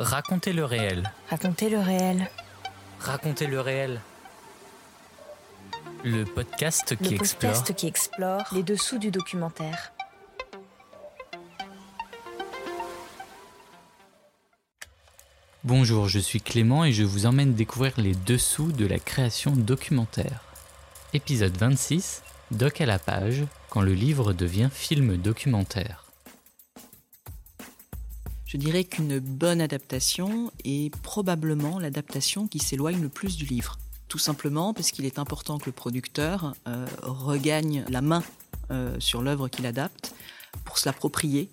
Racontez le réel. Racontez le réel. Racontez le réel. Le podcast qui le explore. podcast qui explore les dessous du documentaire. Bonjour, je suis Clément et je vous emmène découvrir les dessous de la création documentaire. Épisode 26, Doc à la page, quand le livre devient film documentaire. Je dirais qu'une bonne adaptation est probablement l'adaptation qui s'éloigne le plus du livre. Tout simplement parce qu'il est important que le producteur euh, regagne la main euh, sur l'œuvre qu'il adapte pour se l'approprier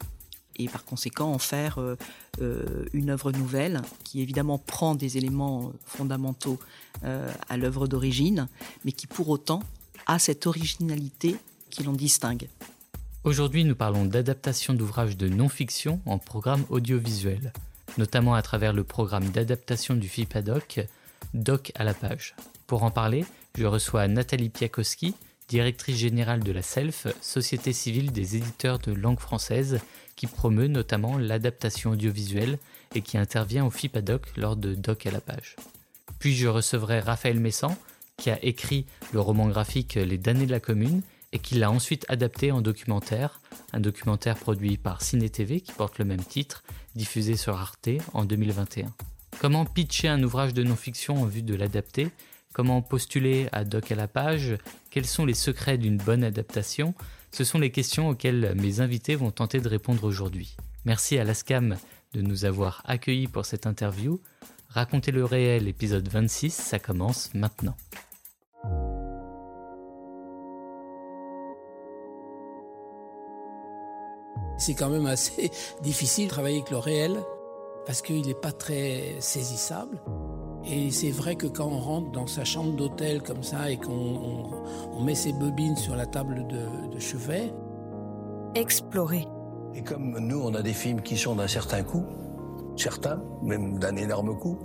et par conséquent en faire euh, une œuvre nouvelle qui évidemment prend des éléments fondamentaux à l'œuvre d'origine, mais qui pour autant a cette originalité qui l'en distingue. Aujourd'hui, nous parlons d'adaptation d'ouvrages de non-fiction en programme audiovisuel, notamment à travers le programme d'adaptation du FIPADOC, Doc à la page. Pour en parler, je reçois Nathalie Piakowski, directrice générale de la SELF, Société civile des éditeurs de langue française, qui promeut notamment l'adaptation audiovisuelle et qui intervient au FIPADOC lors de Doc à la page. Puis je recevrai Raphaël Messan, qui a écrit le roman graphique Les damnés de la commune et qui l'a ensuite adapté en documentaire, un documentaire produit par Ciné TV qui porte le même titre, diffusé sur Arte en 2021. Comment pitcher un ouvrage de non-fiction en vue de l'adapter? Comment postuler à Doc à la page? Quels sont les secrets d'une bonne adaptation? Ce sont les questions auxquelles mes invités vont tenter de répondre aujourd'hui. Merci à l'ASCAM de nous avoir accueillis pour cette interview. Racontez le réel, épisode 26, ça commence maintenant. C'est quand même assez difficile de travailler avec le réel parce qu'il n'est pas très saisissable. Et c'est vrai que quand on rentre dans sa chambre d'hôtel comme ça et qu'on on, on met ses bobines sur la table de, de chevet, Explorer. Et comme nous, on a des films qui sont d'un certain coût, certains, même d'un énorme coût,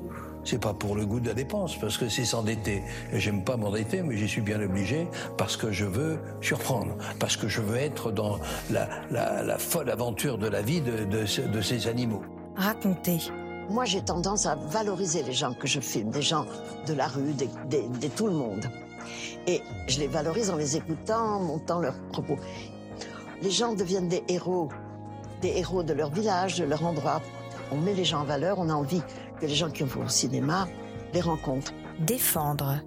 c'est pas pour le goût de la dépense, parce que c'est s'endetter. Et j'aime pas m'endetter, mais j'y suis bien obligé, parce que je veux surprendre, parce que je veux être dans la, la, la folle aventure de la vie de, de, ce- de ces animaux. Raconter. Moi, j'ai tendance à valoriser les gens que je filme, des gens de la rue, des, des- de tout le monde. Et je les valorise en les écoutant, en montant leurs propos. Les gens deviennent des héros, des héros de leur village, de leur endroit. On met les gens en valeur, on a envie que les gens qui vont au cinéma les rencontrent. Défendre.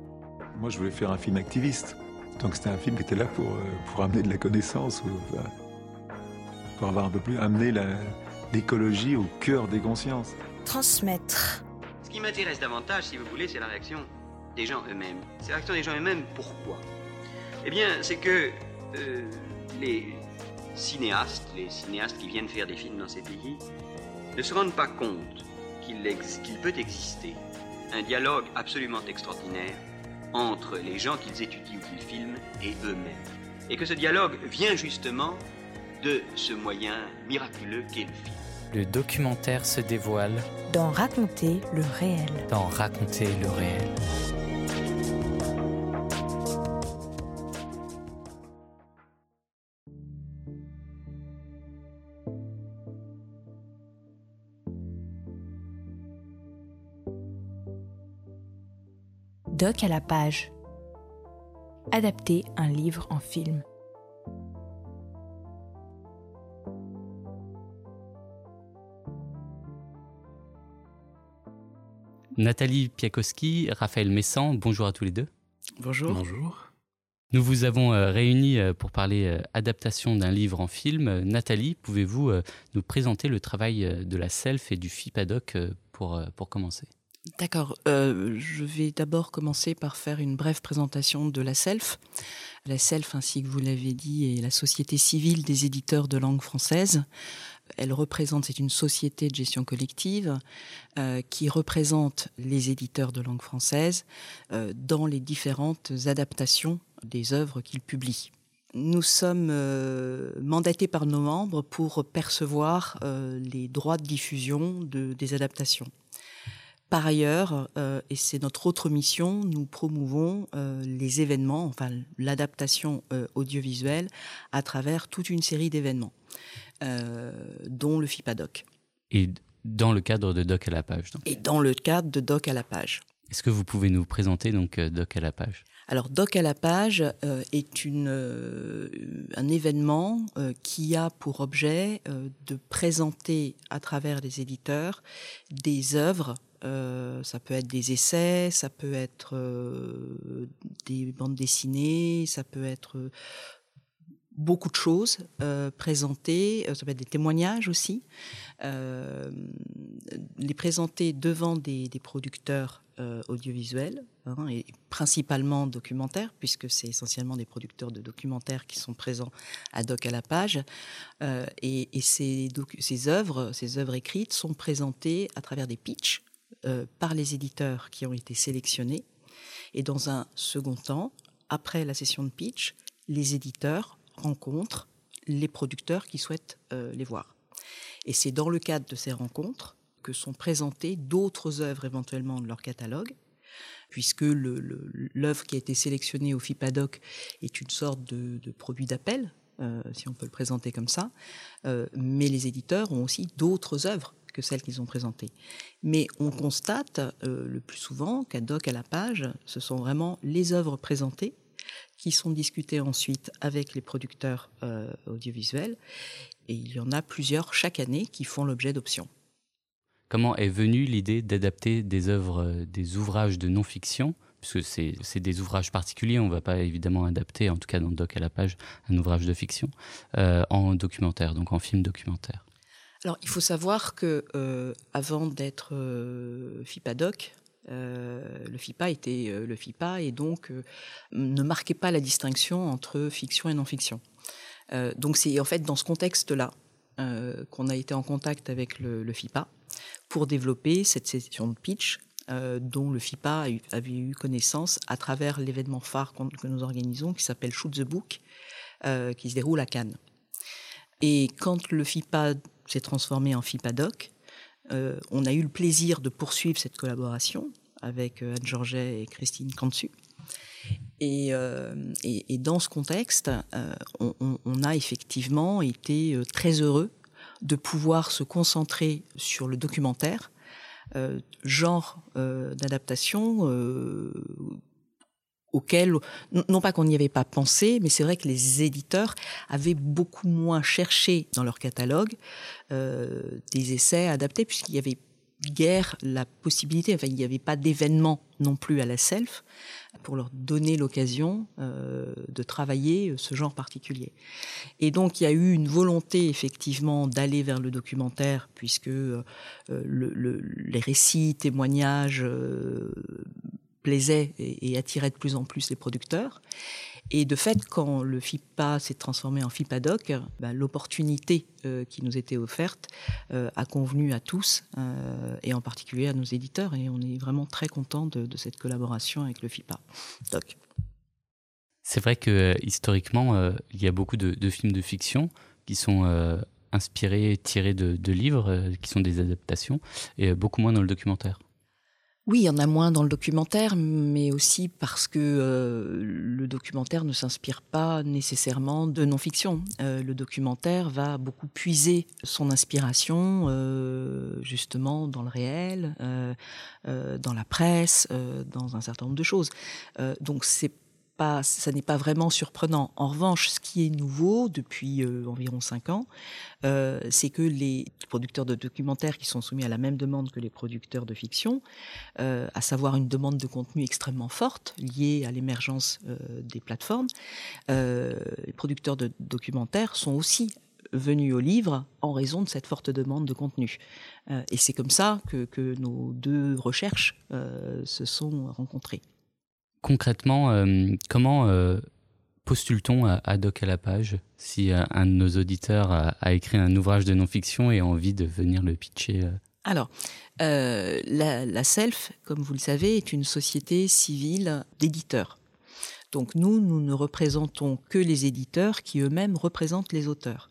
Moi, je voulais faire un film activiste. Donc, c'était un film qui était là pour, euh, pour amener de la connaissance, ou, enfin, pour avoir un peu plus amené la- l'écologie au cœur des consciences. Transmettre. Ce qui m'intéresse davantage, si vous voulez, c'est la réaction des gens eux-mêmes. C'est la réaction des gens eux-mêmes. Pourquoi? Eh bien, c'est que euh, les cinéastes, les cinéastes qui viennent faire des films dans ces pays, ne se rendent pas compte qu'il ex- peut exister un dialogue absolument extraordinaire entre les gens qu'ils étudient ou qu'ils filment et eux-mêmes. Et que ce dialogue vient justement de ce moyen miraculeux qu'est le film. Le documentaire se dévoile Dans Raconter le réel. dans Raconter le réel. Doc à la page. Adapter un livre en film. Nathalie Piakowski, Raphaël Messan, bonjour à tous les deux. Bonjour. bonjour. Nous vous avons euh, réunis euh, pour parler euh, adaptation d'un livre en film. Nathalie, pouvez-vous nous présenter le travail de la SELF et du FIPADOC pour, pour commencer? D'accord. Euh, je vais d'abord commencer par faire une brève présentation de la SELF. La SELF, ainsi que vous l'avez dit, est la Société civile des éditeurs de langue française. Elle représente, c'est une société de gestion collective euh, qui représente les éditeurs de langue française euh, dans les différentes adaptations des œuvres qu'ils publient. Nous sommes mandatés par nos membres pour percevoir les droits de diffusion de, des adaptations. Par ailleurs, euh, et c'est notre autre mission, nous promouvons euh, les événements, enfin l'adaptation euh, audiovisuelle à travers toute une série d'événements, dont le FIPADOC. Et dans le cadre de Doc à la page. Et dans le cadre de Doc à la page. Est-ce que vous pouvez nous présenter donc Doc à la page? Alors, Doc à la page euh, est une, euh, un événement euh, qui a pour objet de présenter à travers les éditeurs des œuvres. Ça peut être des essais, ça peut être des bandes dessinées, ça peut être beaucoup de choses présentées, ça peut être des témoignages aussi, les présenter devant des, producteurs euh, audiovisuels, hein, et principalement documentaires, puisque c'est essentiellement des producteurs de documentaires qui sont présents à Doc à la page. Euh, et, ces, ces, œuvres, ces œuvres écrites sont présentées à travers des pitchs euh, par les éditeurs qui ont été sélectionnés. Et dans un second temps, après la session de pitch, les éditeurs rencontrent les producteurs qui souhaitent les voir. Et c'est dans le cadre de ces rencontres que sont présentées d'autres œuvres éventuellement de leur catalogue, puisque l'œuvre qui a été sélectionnée au FIPADOC est une sorte de, produit d'appel, euh, si on peut le présenter comme ça, euh, mais les éditeurs ont aussi d'autres œuvres que celles qu'ils ont présentées. Mais on constate euh, le plus souvent qu'à Doc à la page, ce sont vraiment les œuvres présentées qui sont discutées ensuite avec les producteurs audiovisuels, et il y en a plusieurs chaque année qui font l'objet d'options. Comment est venue l'idée d'adapter des œuvres, euh, des ouvrages de non-fiction? Puisque c'est des ouvrages particuliers, on ne va pas évidemment adapter, en tout cas dans le doc à la page, un ouvrage de fiction, euh, en documentaire, donc en film documentaire. Alors, il faut savoir que euh, avant d'être FIPADOC, le FIPA était le FIPA et donc ne marquait pas la distinction entre fiction et non-fiction. donc c'est en fait dans ce contexte-là qu'on a été en contact avec le FIPA pour développer cette session de pitch euh, dont le FIPA avait eu connaissance à travers l'événement phare que nous organisons qui s'appelle Shoot the Book, euh, qui se déroule à Cannes. Et quand le FIPA s'est transformé en FIPADOC, euh, on a eu le plaisir de poursuivre cette collaboration avec Anne Georget et Christine Cantu. Et, et, dans ce contexte, on, on, a effectivement été très heureux de pouvoir se concentrer sur le documentaire, euh, genre euh, d'adaptation euh, auquel, non pas qu'on n'y avait pas pensé, mais c'est vrai que les éditeurs avaient beaucoup moins cherché dans leur catalogue des essais adaptés, puisqu'il y avait guère la possibilité, enfin il n'y avait pas d'événement non plus à la self pour leur donner l'occasion euh, de travailler ce genre particulier. Et donc il y a eu une volonté effectivement d'aller vers le documentaire puisque euh, le, les récits, témoignages plaisaient et, attiraient de plus en plus les producteurs. Et de fait, quand le FIPA s'est transformé en FIPADOC, ben, l'opportunité euh, qui nous était offerte euh, a convenu à tous, euh, et en particulier à nos éditeurs. Et on est vraiment très content de, cette collaboration avec le FIPA. Doc. C'est vrai que historiquement, il y a beaucoup de, films de fiction qui sont inspirés, tirés de livres, qui sont des adaptations, et beaucoup moins dans le documentaire. Oui, il y en a moins dans le documentaire, mais aussi parce que euh, le documentaire ne s'inspire pas nécessairement de non-fiction. Euh, le documentaire va beaucoup puiser son inspiration euh, justement dans le réel, dans la presse, dans un certain nombre de choses. donc c'est pas, ça n'est pas vraiment surprenant. En revanche, ce qui est nouveau depuis euh, environ cinq ans, euh, c'est que les producteurs de documentaires qui sont soumis à la même demande que les producteurs de fiction, euh, à savoir une demande de contenu extrêmement forte liée à l'émergence des plateformes, les producteurs de documentaires sont aussi venus au livre en raison de cette forte demande de contenu. et c'est comme ça que, que, nos deux recherches se sont rencontrées concrètement, euh, comment euh, postule-t-on à, Doc à la page si euh, un de nos auditeurs a, écrit un ouvrage de non-fiction et a envie de venir le pitcher Alors, la, SELF, comme vous le savez, est une société civile d'éditeurs. Donc nous, nous ne représentons que les éditeurs qui eux-mêmes représentent les auteurs.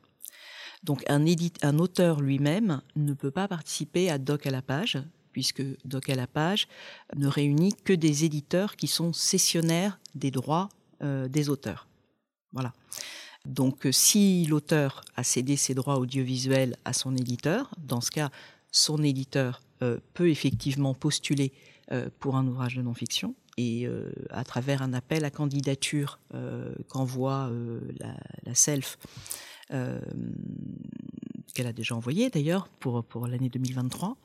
Donc un, un auteur lui-même ne peut pas participer à Doc à la page, puisque Doc à la page ne réunit que des éditeurs qui sont cessionnaires des droits euh, des auteurs. Voilà. Donc euh, si l'auteur a cédé ses droits audiovisuels à son éditeur, dans ce cas, son éditeur peut effectivement postuler pour un ouvrage de non-fiction et à travers un appel à candidature qu'envoie la, la, SELF, qu'elle a déjà envoyé d'ailleurs pour, pour l'année 2023.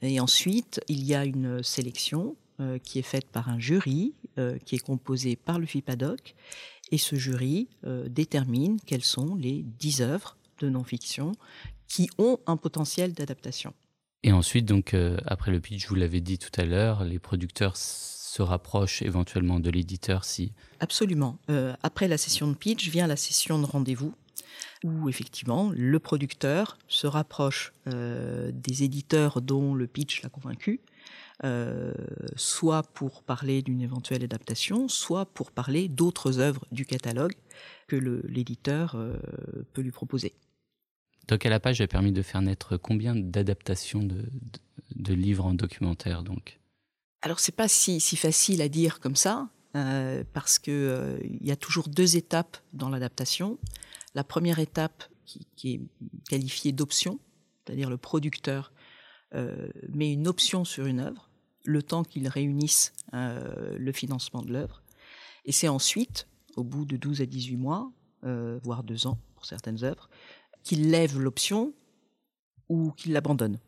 Et ensuite, il y a une sélection qui est faite par un jury qui est composé par le FIPADOC et ce jury détermine quelles sont les dix œuvres de non-fiction qui ont un potentiel d'adaptation. Et ensuite, donc, euh, après le pitch, vous l'avez dit tout à l'heure, les producteurs se rapprochent éventuellement de l'éditeur si... Absolument. Euh, après la session de pitch vient la session de rendez-vous, où effectivement le producteur se rapproche euh, des éditeurs dont le pitch l'a convaincu, soit pour parler d'une éventuelle adaptation, soit pour parler d'autres œuvres du catalogue que l'éditeur peut lui proposer. Doc à la page a permis de faire naître combien d'adaptations de, de, livres en documentaire donc? Alors c'est pas si, si, facile à dire comme ça euh, parce euh, il y a toujours deux étapes dans l'adaptation. La première étape qui, est qualifiée d'option, c'est-à-dire le producteur euh, met une option sur une œuvre, le temps qu'il réunisse euh, le financement de l'œuvre, et c'est ensuite, au bout de 12 à 18 mois, euh, voire deux ans pour certaines œuvres, qu'il lève l'option ou qu'il l'abandonne.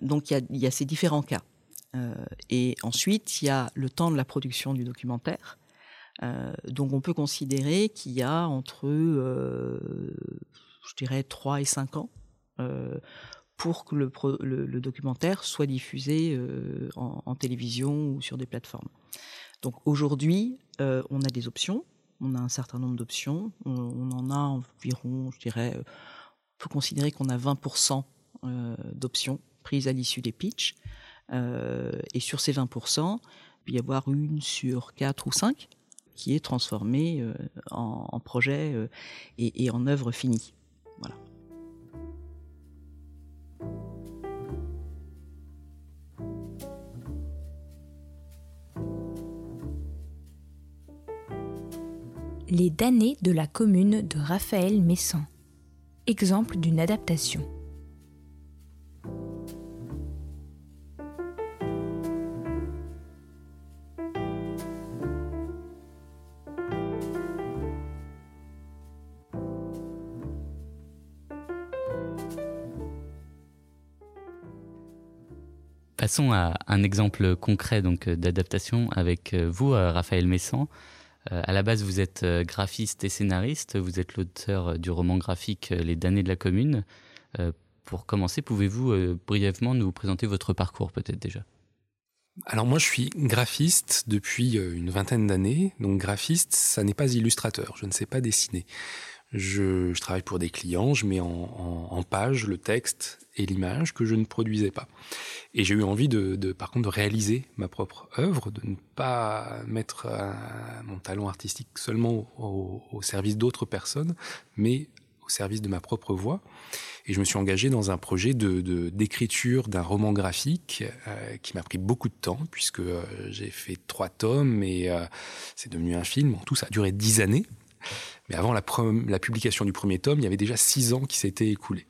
Donc il y, a, ces différents cas. Et ensuite, il y a le temps de la production du documentaire. Euh, donc on peut considérer qu'il y a entre, je dirais, 3 et 5 ans pour que le, documentaire soit diffusé en, télévision ou sur des plateformes. Donc aujourd'hui, on a des options on a un certain nombre d'options. On, en a environ, je dirais, euh, on peut considérer qu'on a 20% euh, d'options prises à l'issue des pitchs. Euh, et sur ces 20%, il peut y avoir une sur 4 ou 5 qui est transformée en, projet et, et en œuvre finie. Les damnés de la commune de Raphaël Messan. Exemple d'une adaptation. Passons à un exemple concret donc d'adaptation avec vous, Raphaël Messan. Euh, à la base, vous êtes euh, graphiste et scénariste. Vous êtes l'auteur euh, du roman graphique Les damnés de la commune. pour commencer, pouvez-vous brièvement nous présenter votre parcours peut-être déjà? Alors moi je suis graphiste depuis une vingtaine d'années, donc graphiste ça n'est pas illustrateur, je ne sais pas dessiner. Je, travaille pour des clients, je mets en, page le texte et l'image que je ne produisais pas. Et j'ai eu envie de, par contre, de réaliser ma propre œuvre, de ne pas mettre euh, mon talent artistique seulement au, service d'autres personnes, mais au service de ma propre voix. Et je me suis engagé dans un projet d'écriture d'un roman graphique euh, qui m'a pris beaucoup de temps, puisque euh, j'ai fait trois tomes et c'est devenu un film. En tout, ça a duré dix années. Mais avant la, publication du premier tome, il y avait déjà six ans qui s'étaient écoulés.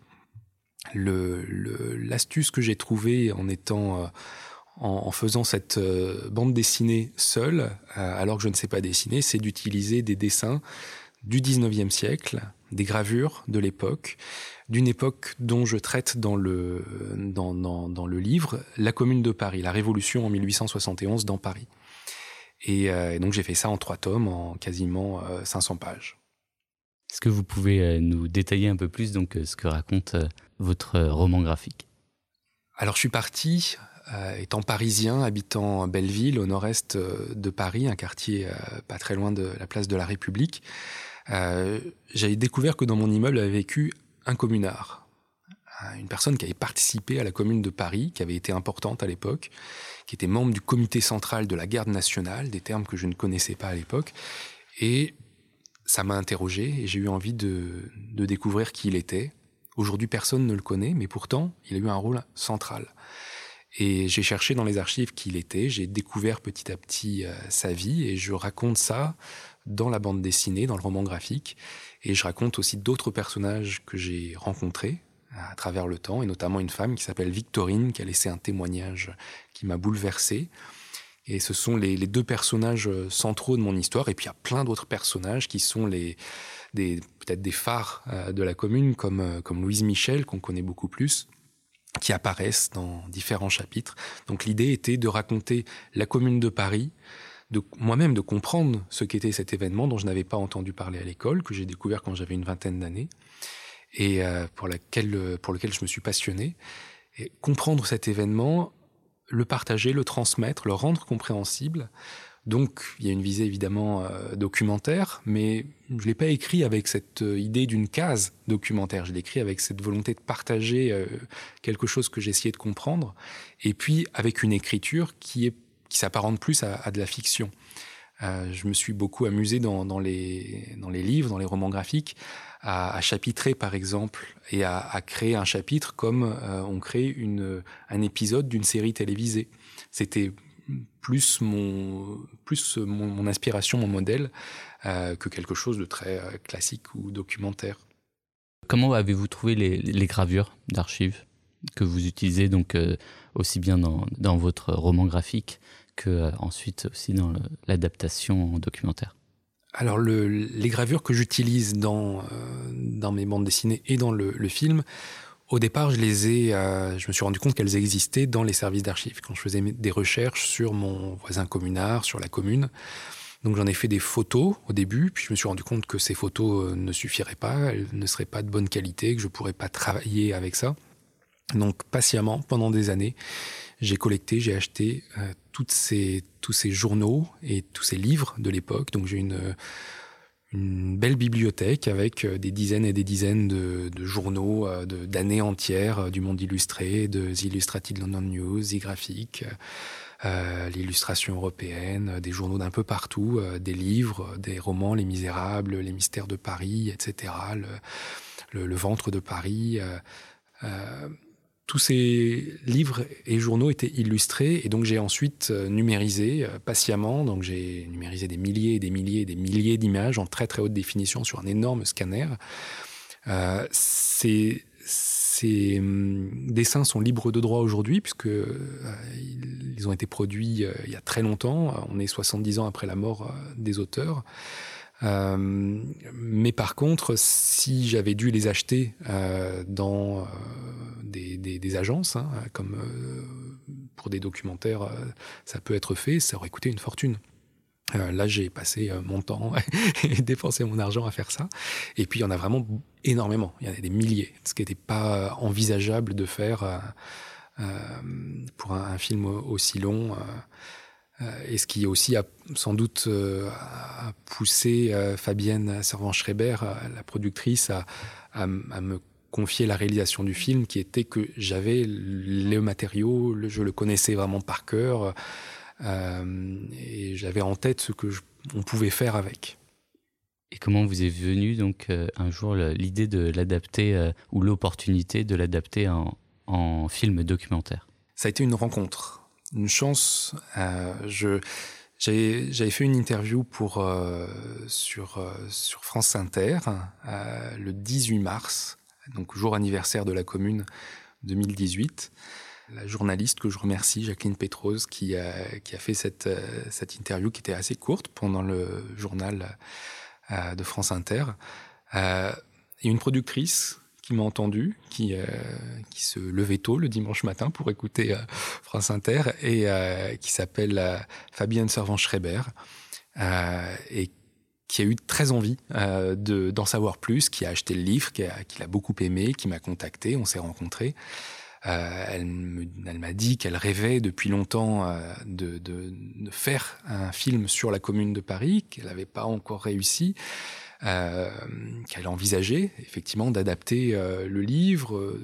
L'astuce que j'ai trouvée en euh, faisant cette euh, bande dessinée seule, euh, alors que je ne sais pas dessiner, c'est d'utiliser des dessins du 19e siècle, des gravures de l'époque, d'une époque dont je traite dans le, livre, la Commune de Paris, la Révolution en 1871 dans Paris. Et donc j'ai fait ça en trois tomes, en quasiment 500 pages. Est-ce que vous pouvez euh, nous détailler un peu plus donc euh, ce que raconte euh, votre roman graphique? Alors je suis parti étant parisien, habitant Belleville, au nord-est de Paris, un quartier pas très loin de la place de la République, j'avais découvert que dans mon immeuble avait vécu un communard, une personne qui avait participé à la commune de Paris, qui avait été importante à l'époque, qui était membre du comité central de la garde nationale, des termes que je ne connaissais pas à l'époque, et ça m'a interrogé et j'ai eu envie de, de, découvrir qui il était. Aujourd'hui, personne ne le connaît, mais pourtant, il a eu un rôle central. Et j'ai cherché dans les archives qui il était, j'ai découvert petit à petit euh, sa vie et je raconte ça dans la bande dessinée, dans le roman graphique. Et je raconte aussi d'autres personnages que j'ai rencontrés, à travers le temps, et notamment une femme qui s'appelle Victorine, qui a laissé un témoignage qui m'a bouleversé. Et ce sont les, deux personnages centraux de mon histoire. Et puis il y a plein d'autres personnages qui sont les, des, peut-être des phares de la commune, comme, comme Louise Michel, qu'on connaît beaucoup plus, qui apparaissent dans différents chapitres. Donc l'idée était de raconter la commune de Paris, de moi-même de comprendre ce qu'était cet événement dont je n'avais pas entendu parler à l'école, que j'ai découvert quand j'avais une vingtaine d'années, et euh, pour, laquelle, pour lequel je me suis passionné. Et comprendre cet événement, le partager, le transmettre, le rendre compréhensible. Donc, il y a une visée évidemment euh, documentaire, mais je l'ai pas écrit avec cette euh, idée d'une case documentaire. Je l'ai écrit avec cette volonté de partager quelque chose que essayé de comprendre, et puis avec une écriture qui est qui s'apparente plus à, de la fiction. Euh, je me suis beaucoup amusé dans, les, livres, dans les romans graphiques, à, chapitrer par exemple, et à, créer un chapitre comme euh, on crée un épisode d'une série télévisée. C'était plus mon, inspiration, mon modèle, euh, que quelque chose de très classique ou documentaire. Comment avez-vous trouvé les, gravures d'archives que vous utilisez donc aussi bien dans, votre roman graphique que euh, ensuite aussi dans l'adaptation documentaire alors le, les gravures que j'utilise dans, euh, dans mes bandes dessinées et dans le, le film, au départ, je les ai, euh, je me suis rendu compte qu'elles existaient dans les services d'archives quand je faisais des recherches sur mon voisin communard, sur la commune. Donc j'en ai fait des photos au début, puis je me suis rendu compte que ces photos ne suffiraient pas, elles ne seraient pas de bonne qualité, que je pourrais pas travailler avec ça. Donc patiemment, pendant des années, j'ai collecté, j'ai acheté euh, toutes ces, tous ces journaux et tous ces livres de l'époque. Donc j'ai une, une belle bibliothèque avec euh, des dizaines et des dizaines de, de journaux euh, d'années entières euh, du monde illustré, de The Illustrated London News, The Graphic, euh, l'illustration européenne, des journaux d'un peu partout, euh, des livres, des romans, Les Misérables, Les Mystères de Paris, etc., le, le, le ventre de Paris. Euh, tous ces livres et journaux étaient illustrés et donc j'ai ensuite euh, numérisé euh, patiemment. Donc j'ai numérisé des milliers et des milliers et des milliers d'images en très très haute définition sur un énorme scanner. Euh, ces, hum, dessins sont libres de droit aujourd'hui puisque ils ont été produits il y a très longtemps. On est 70 ans après la mort des auteurs. Euh, mais par contre, si j'avais dû les acheter euh, dans euh, des, agences, hein, comme pour des documentaires, ça peut être fait, ça aurait coûté une fortune. Là, j'ai passé mon temps et dépensé mon argent à faire ça. Et puis, il y en a vraiment énormément. Il y en a des milliers, ce qui n'était pas envisageable de faire pour un, film aussi long. Euh, et ce qui aussi a sans doute euh, a poussé euh, Fabienne Servan-Schreiber, la productrice, à, à, à, me confier la réalisation du film, qui était que j'avais le matériau, le, je le connaissais vraiment par cœur, euh, et j'avais en tête ce que je, on pouvait faire avec. Et comment vous est venue donc euh, un jour l'idée de l'adapter euh, ou l'opportunité de l'adapter en, en film documentaire? Ça a été une rencontre une chance. Euh, j'avais fait une interview pour euh, sur euh, sur France Inter le 18 mars, donc jour anniversaire de la commune 2018. La journaliste que je remercie, Jacqueline Pétrose, qui a, fait cette interview qui était assez courte pendant le journal de France Inter. et une productrice qui m'a entendu, qui, euh, qui se levait tôt le dimanche matin pour écouter euh, France Inter et euh, qui s'appelle Fabienne Servan-Schreiber et qui a eu très envie de, d'en savoir plus, qui a acheté le livre, qui, a, qui l'a beaucoup aimé, qui m'a contacté, on s'est rencontrés. Elle, elle m'a dit qu'elle rêvait depuis longtemps de, de faire un film sur la commune de Paris, qu'elle n'avait pas encore réussi euh, qu'elle envisageait effectivement d'adapter euh, le livre, euh,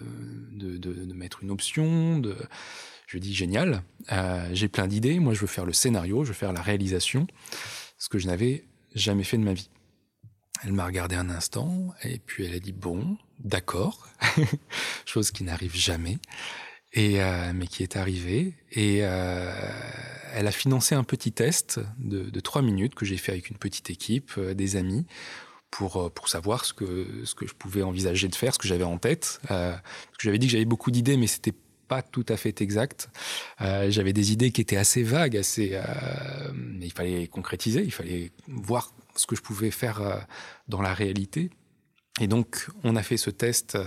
de, mettre une option. De... Je dis génial, euh, j'ai plein d'idées. Moi, je veux faire le scénario, je veux faire la réalisation, ce que je n'avais jamais fait de ma vie. Elle m'a regardé un instant et puis elle a dit bon, d'accord, chose qui n'arrive jamais mais qui est arrivée et elle a financé un petit test de, trois minutes que j'ai fait avec une petite équipe, euh, des amis, pour, pour savoir ce que, ce que je pouvais envisager de faire, ce que j'avais en tête. que j'avais dit que j'avais beaucoup d'idées, mais c'était pas tout à fait exact. j'avais des idées qui étaient assez vagues, assez, mais il fallait concrétiser, il fallait voir ce que je pouvais faire dans la réalité. Et donc, on a fait ce test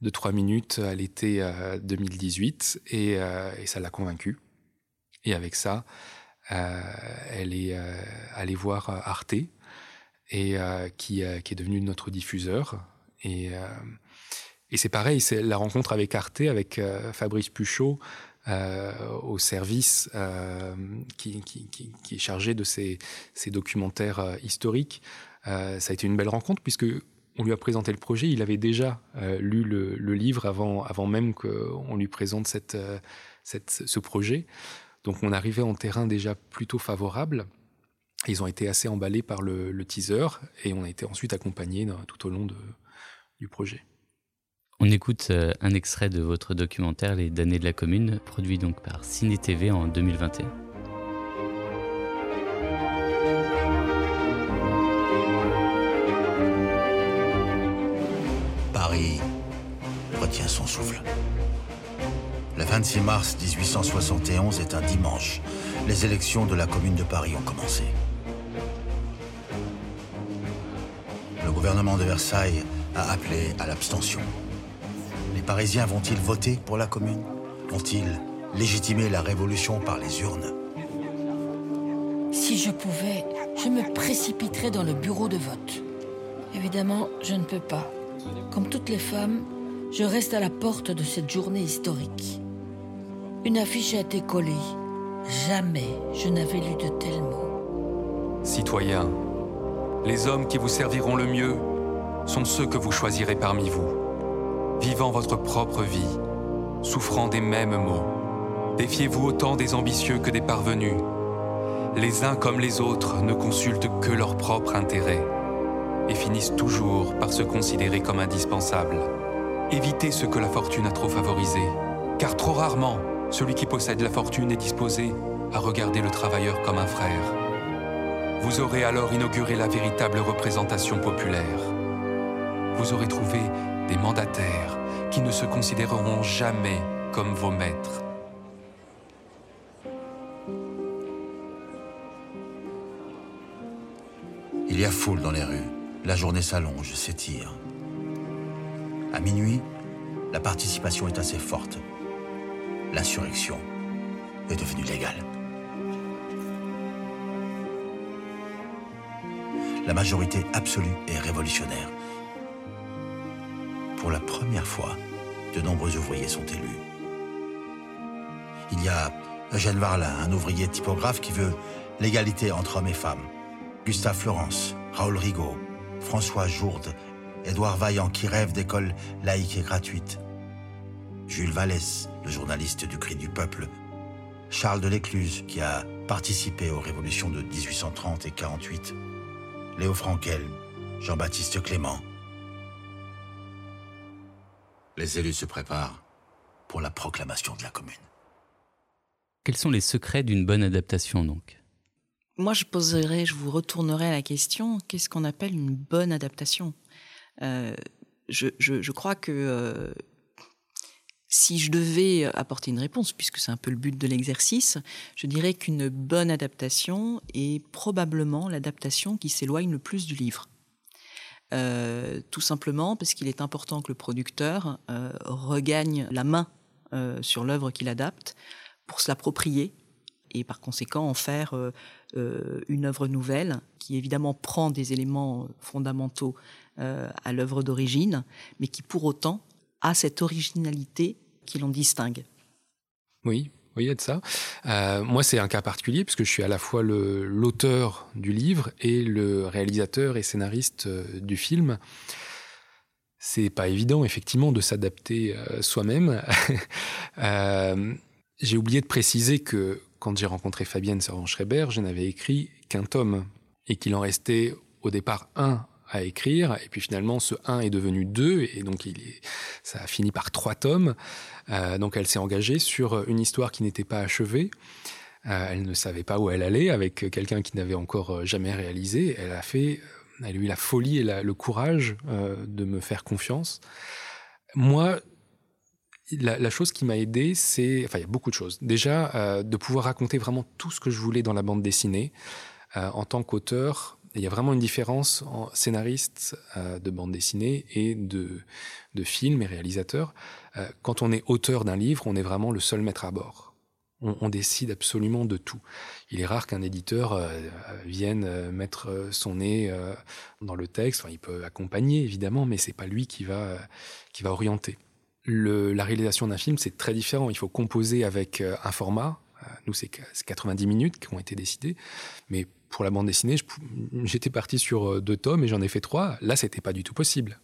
de trois minutes à l'été 2018 et, et ça l'a convaincu. Et avec ça, euh, elle est euh, allée voir euh, Arte et qui, est devenu notre diffuseur. Et, c'est pareil, c'est la rencontre avec Arte, avec Fabrice Puchot, au service qui, est chargé de ces, documentaires historiques. ça a été une belle rencontre puisque on lui a présenté le projet. Il avait déjà lu le, livre avant, avant même qu'on lui présente ce projet. Donc on arrivait en terrain déjà plutôt favorable. Ils ont été assez emballés par le, teaser et on a été ensuite accompagnés tout au long du projet. On écoute euh, un extrait de votre documentaire Les damnés de la commune, produit donc par Ciné TV en 2021. Paris retient son souffle. Le 26 mars 1871 est un dimanche. Les élections de la commune de Paris ont commencé. Le gouvernement de Versailles a appelé à l'abstention. Les Parisiens vont-ils voter pour la commune? Vont-ils légitimer la révolution par les urnes? Si je pouvais, je me précipiterais dans le bureau de vote. Évidemment, je ne peux pas. Comme toutes les femmes, je reste à la porte de cette journée historique. Une affiche a été collée. Jamais je n'avais lu de tels mots. Citoyens, les hommes qui vous serviront le mieux sont ceux que vous choisirez parmi vous, vivant votre propre vie, souffrant des mêmes maux. Défiez-vous autant des ambitieux que des parvenus. Les uns comme les autres ne consultent que leur propre intérêt et finissent toujours par se considérer comme indispensables. Évitez ce que la fortune a trop favorisé, car trop rarement celui qui possède la fortune est disposé à regarder le travailleur comme un frère. Vous aurez alors inauguré la véritable représentation populaire. Vous aurez trouvé des mandataires qui ne se considéreront jamais comme vos maîtres. Il y a foule dans les rues. La journée s'allonge, s'étire. À minuit, la participation est assez forte l'insurrection est devenue légale. La majorité absolue est révolutionnaire. Pour la première fois, de nombreux ouvriers sont élus. Il y a Eugène Varlin, un ouvrier typographe qui veut l'égalité entre hommes et femmes. Gustave Florence, Raoul Rigaud, François Jourde, Édouard Vaillant qui rêve d'écoles laïques et gratuites. Jules Vallès, le journaliste du Cri du Peuple, Charles de l'Écluse, qui a participé aux révolutions de 1830 et 48, Léo Frankel, Jean-Baptiste Clément. Les élus se préparent pour la proclamation de la commune. Quels sont les secrets d'une bonne adaptation donc? Moi je poserai, je vous retournerai la question, qu'est-ce qu'on appelle une bonne adaptation? Euh, je, crois que euh, si je devais apporter une réponse, puisque c'est un peu le but de l'exercice, je dirais qu'une bonne adaptation est probablement l'adaptation qui s'éloigne le plus du livre. Euh, tout simplement parce qu'il est important que le producteur euh, regagne la main euh, sur l'œuvre qu'il adapte pour se l'approprier et par conséquent en faire une œuvre nouvelle qui évidemment prend des éléments fondamentaux à l'œuvre d'origine, mais qui pour autant a cette originalité qui l'en distingue. Oui, oui, il y a de ça. Euh, moi, c'est un cas particulier puisque je suis à la fois l'auteur du livre et le réalisateur et scénariste euh, du film. C'est pas évident, effectivement, de s'adapter euh, soi-même. j'ai oublié de préciser que quand j'ai rencontré Fabienne Servan-Schreiber, je n'avais écrit qu'un tome et qu'il en restait au départ un à écrire, et puis finalement ce 1 est devenu 2, et donc il est, ça a fini par trois tomes. Euh, donc elle s'est engagée sur une histoire qui n'était pas achevée. Euh, elle ne savait pas où elle allait avec quelqu'un qui n'avait encore jamais réalisé. Elle a fait elle a eu la folie et le courage de me faire confiance. Moi, la, chose qui m'a aidé, c'est, enfin, il y a beaucoup de choses. Déjà, de pouvoir raconter vraiment tout ce que je voulais dans la bande dessinée. en tant qu'auteur, il y a vraiment une différence en scénariste de bande dessinée et de, de film et réalisateur. quand on est auteur d'un livre, on est vraiment le seul maître à bord on, décide absolument de tout. Il est rare qu'un éditeur euh, vienne euh, mettre euh, son nez dans le texte. il peut accompagner évidemment, mais c'est pas lui qui va qui va orienter. la réalisation d'un film, c'est très différent. Il faut composer avec un format. Nous, c'est 90 minutes qui ont été décidées, mais pour la bande dessinée, j'étais parti sur deux tomes et j'en ai fait trois. Là, c'était pas du tout possible.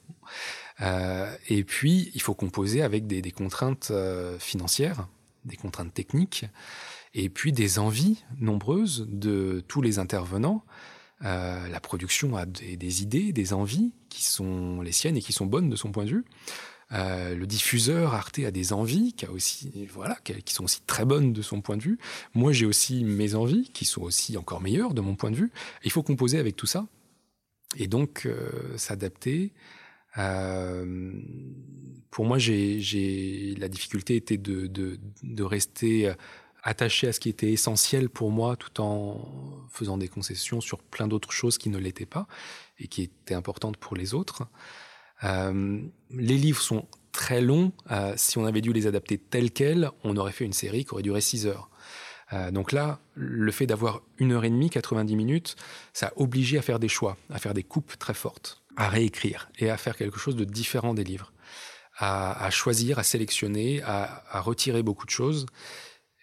et puis, il faut composer avec des, contraintes financières des contraintes techniques, et puis des envies nombreuses de tous les intervenants. Euh, la production a des, idées, des envies qui sont les siennes et qui sont bonnes de son point de vue. Euh, le diffuseur Arte a des envies qui, aussi, voilà, qui sont aussi très bonnes de son point de vue. Moi, j'ai aussi mes envies qui sont aussi encore meilleures de mon point de vue. Il faut composer avec tout ça et donc euh, s'adapter euh, pour moi, j'ai la difficulté était de, de, rester attaché à ce qui était essentiel pour moi, tout en faisant des concessions sur plein d'autres choses qui ne l'étaient pas et qui étaient importantes pour les autres. Euh, les livres sont très longs. Euh, si on avait dû les adapter tels quels, on aurait fait une série qui aurait duré 6 heures. Euh, donc là, le fait d'avoir une heure et demie, 90 minutes, ça a obligé à faire des choix, à faire des coupes très fortes à réécrire et à faire quelque chose de différent des livres, à, choisir, à sélectionner, à, retirer beaucoup de choses.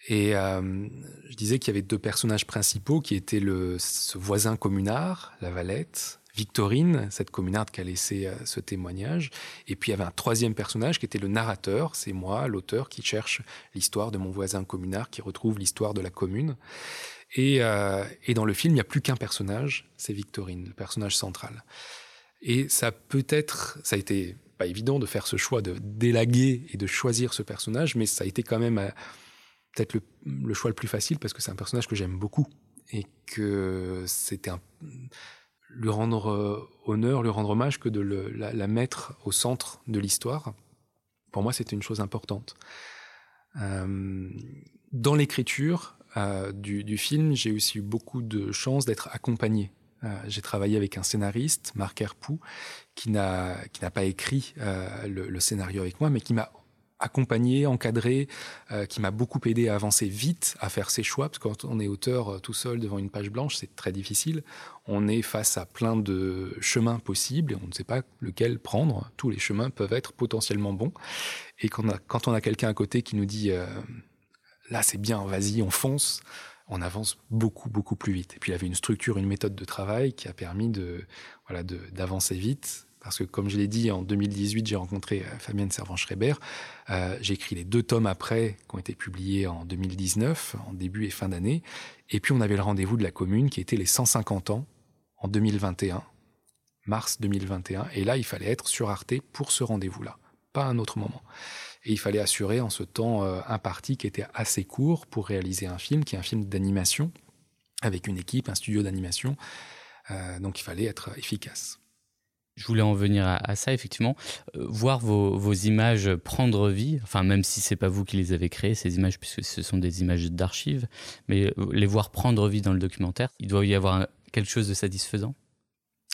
Et je disais qu'il y avait deux personnages principaux qui étaient le, ce voisin communard, la Valette, Victorine, cette communarde qui a laissé euh, ce témoignage. Et puis il y avait un troisième personnage qui était le narrateur, c'est moi, l'auteur, qui cherche l'histoire de mon voisin communard, qui retrouve l'histoire de la commune. Et, euh, dans le film, il n'y a plus qu'un personnage, c'est Victorine, le personnage central. Et ça peut être, ça a été pas évident de faire ce choix de délaguer et de choisir ce personnage, mais ça a été quand même euh, peut-être le, choix le plus facile parce que c'est un personnage que j'aime beaucoup et que c'était un, lui rendre euh, honneur, lui rendre hommage que de la, mettre au centre de l'histoire. Pour moi, c'était une chose importante. Euh, dans l'écriture du, du, film, j'ai aussi eu beaucoup de chance d'être accompagné euh, j'ai travaillé avec un scénariste, Marc Herpoux, qui n'a pas écrit euh, le, scénario avec moi, mais qui m'a accompagné, encadré, euh, qui m'a beaucoup aidé à avancer vite, à faire ses choix, parce que quand on est auteur tout seul devant une page blanche, c'est très difficile. On est face à plein de chemins possibles et on ne sait pas lequel prendre. Tous les chemins peuvent être potentiellement bons. Et quand on a, quelqu'un à côté qui nous dit là c'est bien, vas-y, on fonce, on avance beaucoup, beaucoup plus vite. Et puis il avait une structure, une méthode de travail qui a permis de, voilà, d'avancer vite. Parce que, comme je l'ai dit, en 2018, j'ai rencontré euh, Fabienne Servan-Schreiber. Euh, j'ai écrit les deux tomes après, qui ont été publiés en 2019, en début et fin d'année. Et puis, on avait le rendez-vous de la commune, qui était les 150 ans, en 2021, mars 2021. Et là, il fallait être sur Arte pour ce rendez-vous-là, pas un autre moment. Et il fallait assurer en ce temps euh, imparti qui était assez court pour réaliser un film, qui est un film d'animation, avec une équipe, un studio d'animation. Euh, donc il fallait être efficace. Je voulais en venir à, ça, effectivement. Euh, voir vos, images prendre vie, enfin, même si c'est pas vous qui les avez créées, ces images, puisque ce sont des images d'archives, mais les voir prendre vie dans le documentaire, il doit y avoir quelque chose de satisfaisant?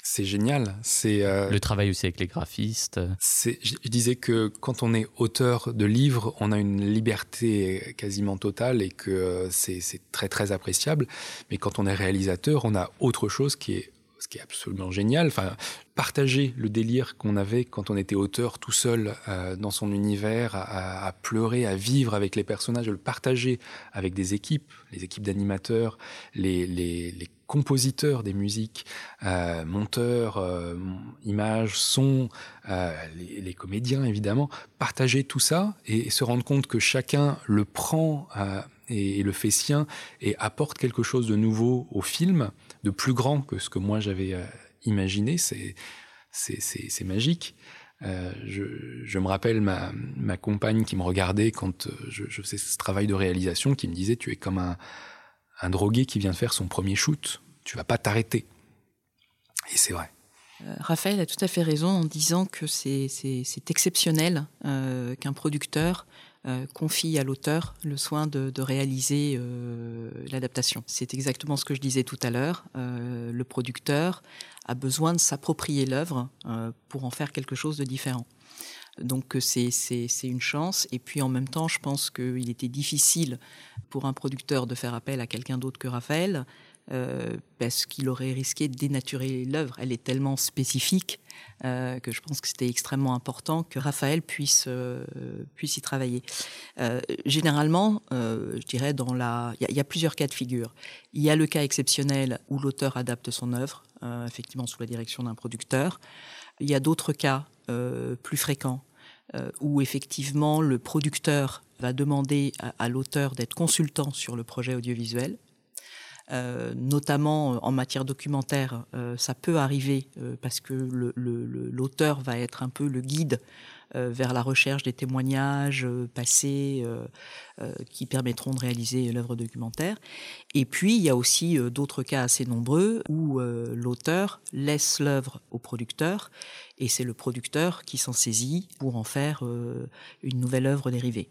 C'est génial. C'est euh, le travail aussi avec les graphistes. je, disais que quand on est auteur de livres, on a une liberté quasiment totale et que euh, c'est très très appréciable. Mais quand on est réalisateur, on a autre chose qui est qui est absolument génial. Enfin, partager le délire qu'on avait quand on était auteur tout seul euh, dans son univers, à, pleurer, à vivre avec les personnages, le partager avec des équipes, les équipes d'animateurs, les, les, les compositeurs des musiques, euh, monteurs, euh, images, sons, euh, les, comédiens évidemment, partager tout ça et, se rendre compte que chacun le prend et, le fait sien et apporte quelque chose de nouveau au film, de plus grand que ce que moi j'avais imaginé, c'est c'est magique. je, me rappelle ma, ma, compagne qui me regardait quand je, je faisais ce travail de réalisation, qui me disait tu es comme un, un drogué qui vient de faire son premier shoot, tu vas pas t'arrêter. Et c'est vrai. Raphaël a tout à fait raison en disant que c'est exceptionnel qu'un producteur confie à l'auteur le soin de, réaliser l'adaptation. C'est exactement ce que je disais tout à l'heure. le producteur a besoin de s'approprier l'œuvre pour en faire quelque chose de différent. Donc euh, c'est une chance. Et puis en même temps, je pense qu'il était difficile pour un producteur de faire appel à quelqu'un d'autre que Raphaël, euh, parce qu'il aurait risqué de dénaturer l'œuvre. Elle est tellement spécifique euh, que je pense que c'était extrêmement important que Raphaël puisse y travailler. généralement, je dirais dans la, il y, y, a plusieurs cas de figure. Il y a le cas exceptionnel où l'auteur adapte son œuvre, effectivement sous la direction d'un producteur. Il y a d'autres cas plus fréquents euh, où effectivement le producteur va demander à, l'auteur d'être consultant sur le projet audiovisuel. Euh, notamment euh, en matière documentaire, ça peut arriver parce que l'auteur va être un peu le guide vers la recherche des témoignages passés qui permettront de réaliser l'œuvre documentaire. Et puis, il y a aussi d'autres cas assez nombreux où l'auteur laisse l'œuvre au producteur et c'est le producteur qui s'en saisit pour en faire euh, une nouvelle œuvre dérivée.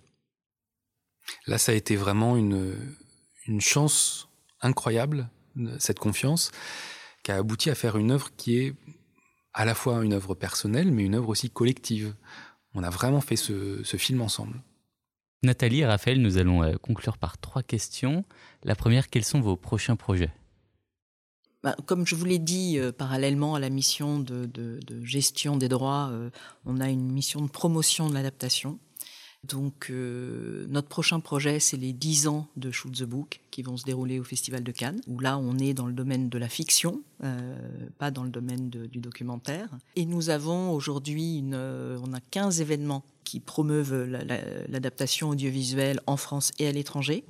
Là, ça a été vraiment une chance incroyable, cette confiance, qui a abouti à faire une œuvre qui est à la fois une œuvre personnelle, mais une œuvre aussi collective. On a vraiment fait ce, ce film ensemble. Nathalie et Raphaël, nous allons euh, conclure par trois questions. La première, quels sont vos prochains projets? Bah, comme je vous l'ai dit, euh, parallèlement à la mission de, gestion des droits, euh, on a une mission de promotion de l'adaptation. Donc, euh, notre prochain projet, c'est les 10 ans de Shoot the Book qui vont se dérouler au Festival de Cannes, où là, on est dans le domaine de la fiction, pas dans le domaine du documentaire. Et nous avons aujourd'hui, on a 15 événements qui promeuvent l'adaptation audiovisuelle en France et à l'étranger,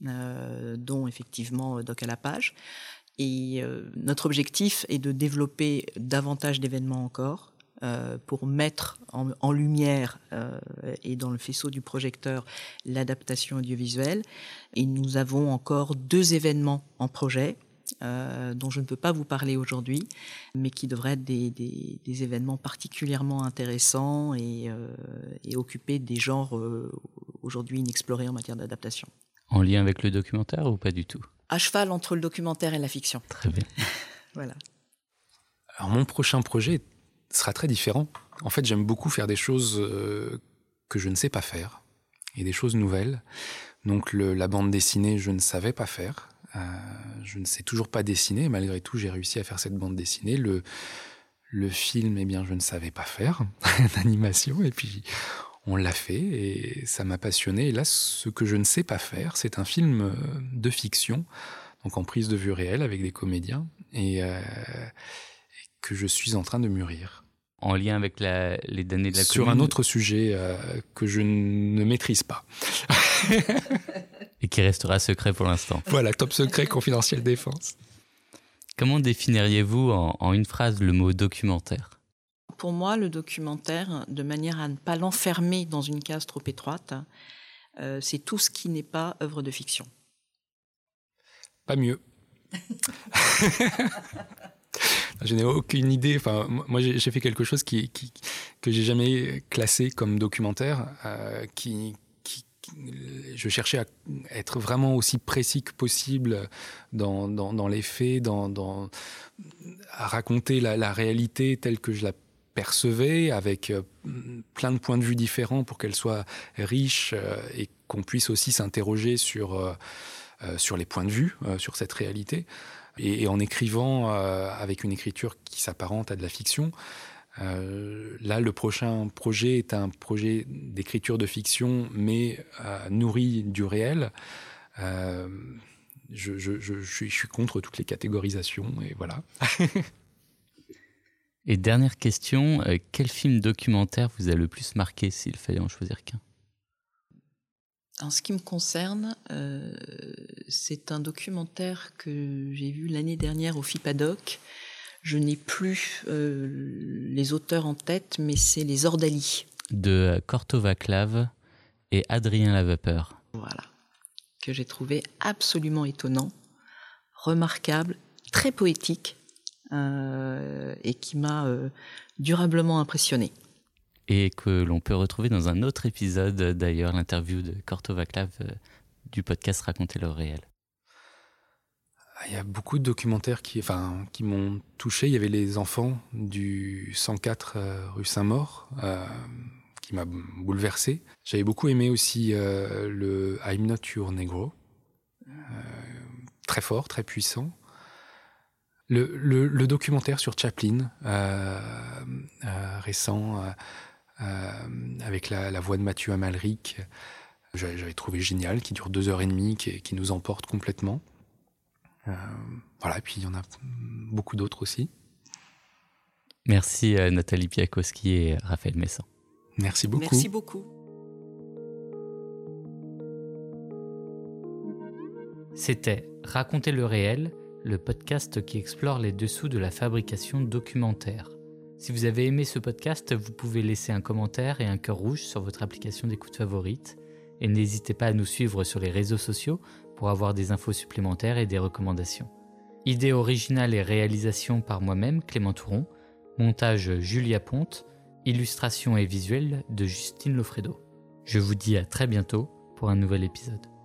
dont effectivement Doc à la page. Et euh, notre objectif est de développer davantage d'événements encore euh, pour mettre en, lumière euh, et dans le faisceau du projecteur l'adaptation audiovisuelle. Et nous avons encore deux événements en projet. dont je ne peux pas vous parler aujourd'hui, mais qui devraient être des, des, événements particulièrement intéressants et, et occuper des genres aujourd'hui inexplorés en matière d'adaptation. En lien avec le documentaire ou pas du tout? À cheval entre le documentaire et la fiction. Très bien. voilà. Alors mon prochain projet sera très différent. En fait, j'aime beaucoup faire des choses euh, que je ne sais pas faire et des choses nouvelles. Donc la bande dessinée, je ne savais pas faire. Euh, je ne sais toujours pas dessiner. Malgré tout, j'ai réussi à faire cette bande dessinée. Le, film, eh bien, je ne savais pas faire d'animation. Et puis, on l'a fait et ça m'a passionné. Et là, ce que je ne sais pas faire, c'est un film euh, de fiction, donc en prise de vue réelle avec des comédiens, et, que je suis en train de mûrir. En lien avec les données de la Sur un autre sujet euh, que je ne maîtrise pas. et qui restera secret pour l'instant. Voilà, top secret, confidentiel défense. Comment définiriez-vous en une phrase le mot documentaire? Pour moi, le documentaire, de manière à ne pas l'enfermer dans une case trop étroite, euh, c'est tout ce qui n'est pas œuvre de fiction. Pas mieux. je n'ai aucune idée. Enfin, moi, j'ai fait quelque chose qui, qui que j'ai jamais classé comme documentaire, euh, qui, je cherchais à être vraiment aussi précis que possible dans, les faits, dans, à raconter la, réalité telle que je la percevait avec euh, plein de points de vue différents pour qu'elle soit riche euh, et qu'on puisse aussi s'interroger sur, sur les points de vue, sur cette réalité. Et, en écrivant avec une écriture qui s'apparente à de la fiction, là, le prochain projet est un projet d'écriture de fiction, mais nourri du réel. Je, je, je, suis contre toutes les catégorisations et voilà. Et dernière question, euh, quel film documentaire vous a le plus marqué s'il fallait en choisir qu'un? En ce qui me concerne, euh, c'est un documentaire que j'ai vu l'année dernière au FIPADOC. Je n'ai plus euh, les auteurs en tête, mais c'est Les Ordalis. De Corto Vaclav et Adrien Lavapeur. Voilà. Que j'ai trouvé absolument étonnant, remarquable, très poétique et qui m'a durablement impressionné. Et que l'on peut retrouver dans un autre épisode, d'ailleurs, l'interview de Korto Vaclav du podcast Raconter le réel. Il y a beaucoup de documentaires qui, enfin, qui m'ont touché. Il y avait les enfants du 104 rue Saint-Maur, qui m'a bouleversé. J'avais beaucoup aimé aussi euh, le I'm Not Your Negro, euh, très fort, très puissant. Le, documentaire sur Chaplin, euh, récent, avec la, la, voix de Mathieu Amalric, j'avais trouvé génial, qui dure deux heures et demie, qui, qui nous emporte complètement. voilà, et puis il y en a beaucoup d'autres aussi. Merci Nathalie Piakowski et Raphaël Messin. Merci beaucoup. Merci beaucoup. C'était Raconter le réel, le podcast qui explore les dessous de la fabrication documentaire. Si vous avez aimé ce podcast, vous pouvez laisser un commentaire et un cœur rouge sur votre application d'écoute favorite. Et n'hésitez pas à nous suivre sur les réseaux sociaux pour avoir des infos supplémentaires et des recommandations. Idée originale et réalisation par moi-même, Clément Touron. Montage Julia Ponte. Illustration et visuel de Justine Lofredo. Je vous dis à très bientôt pour un nouvel épisode.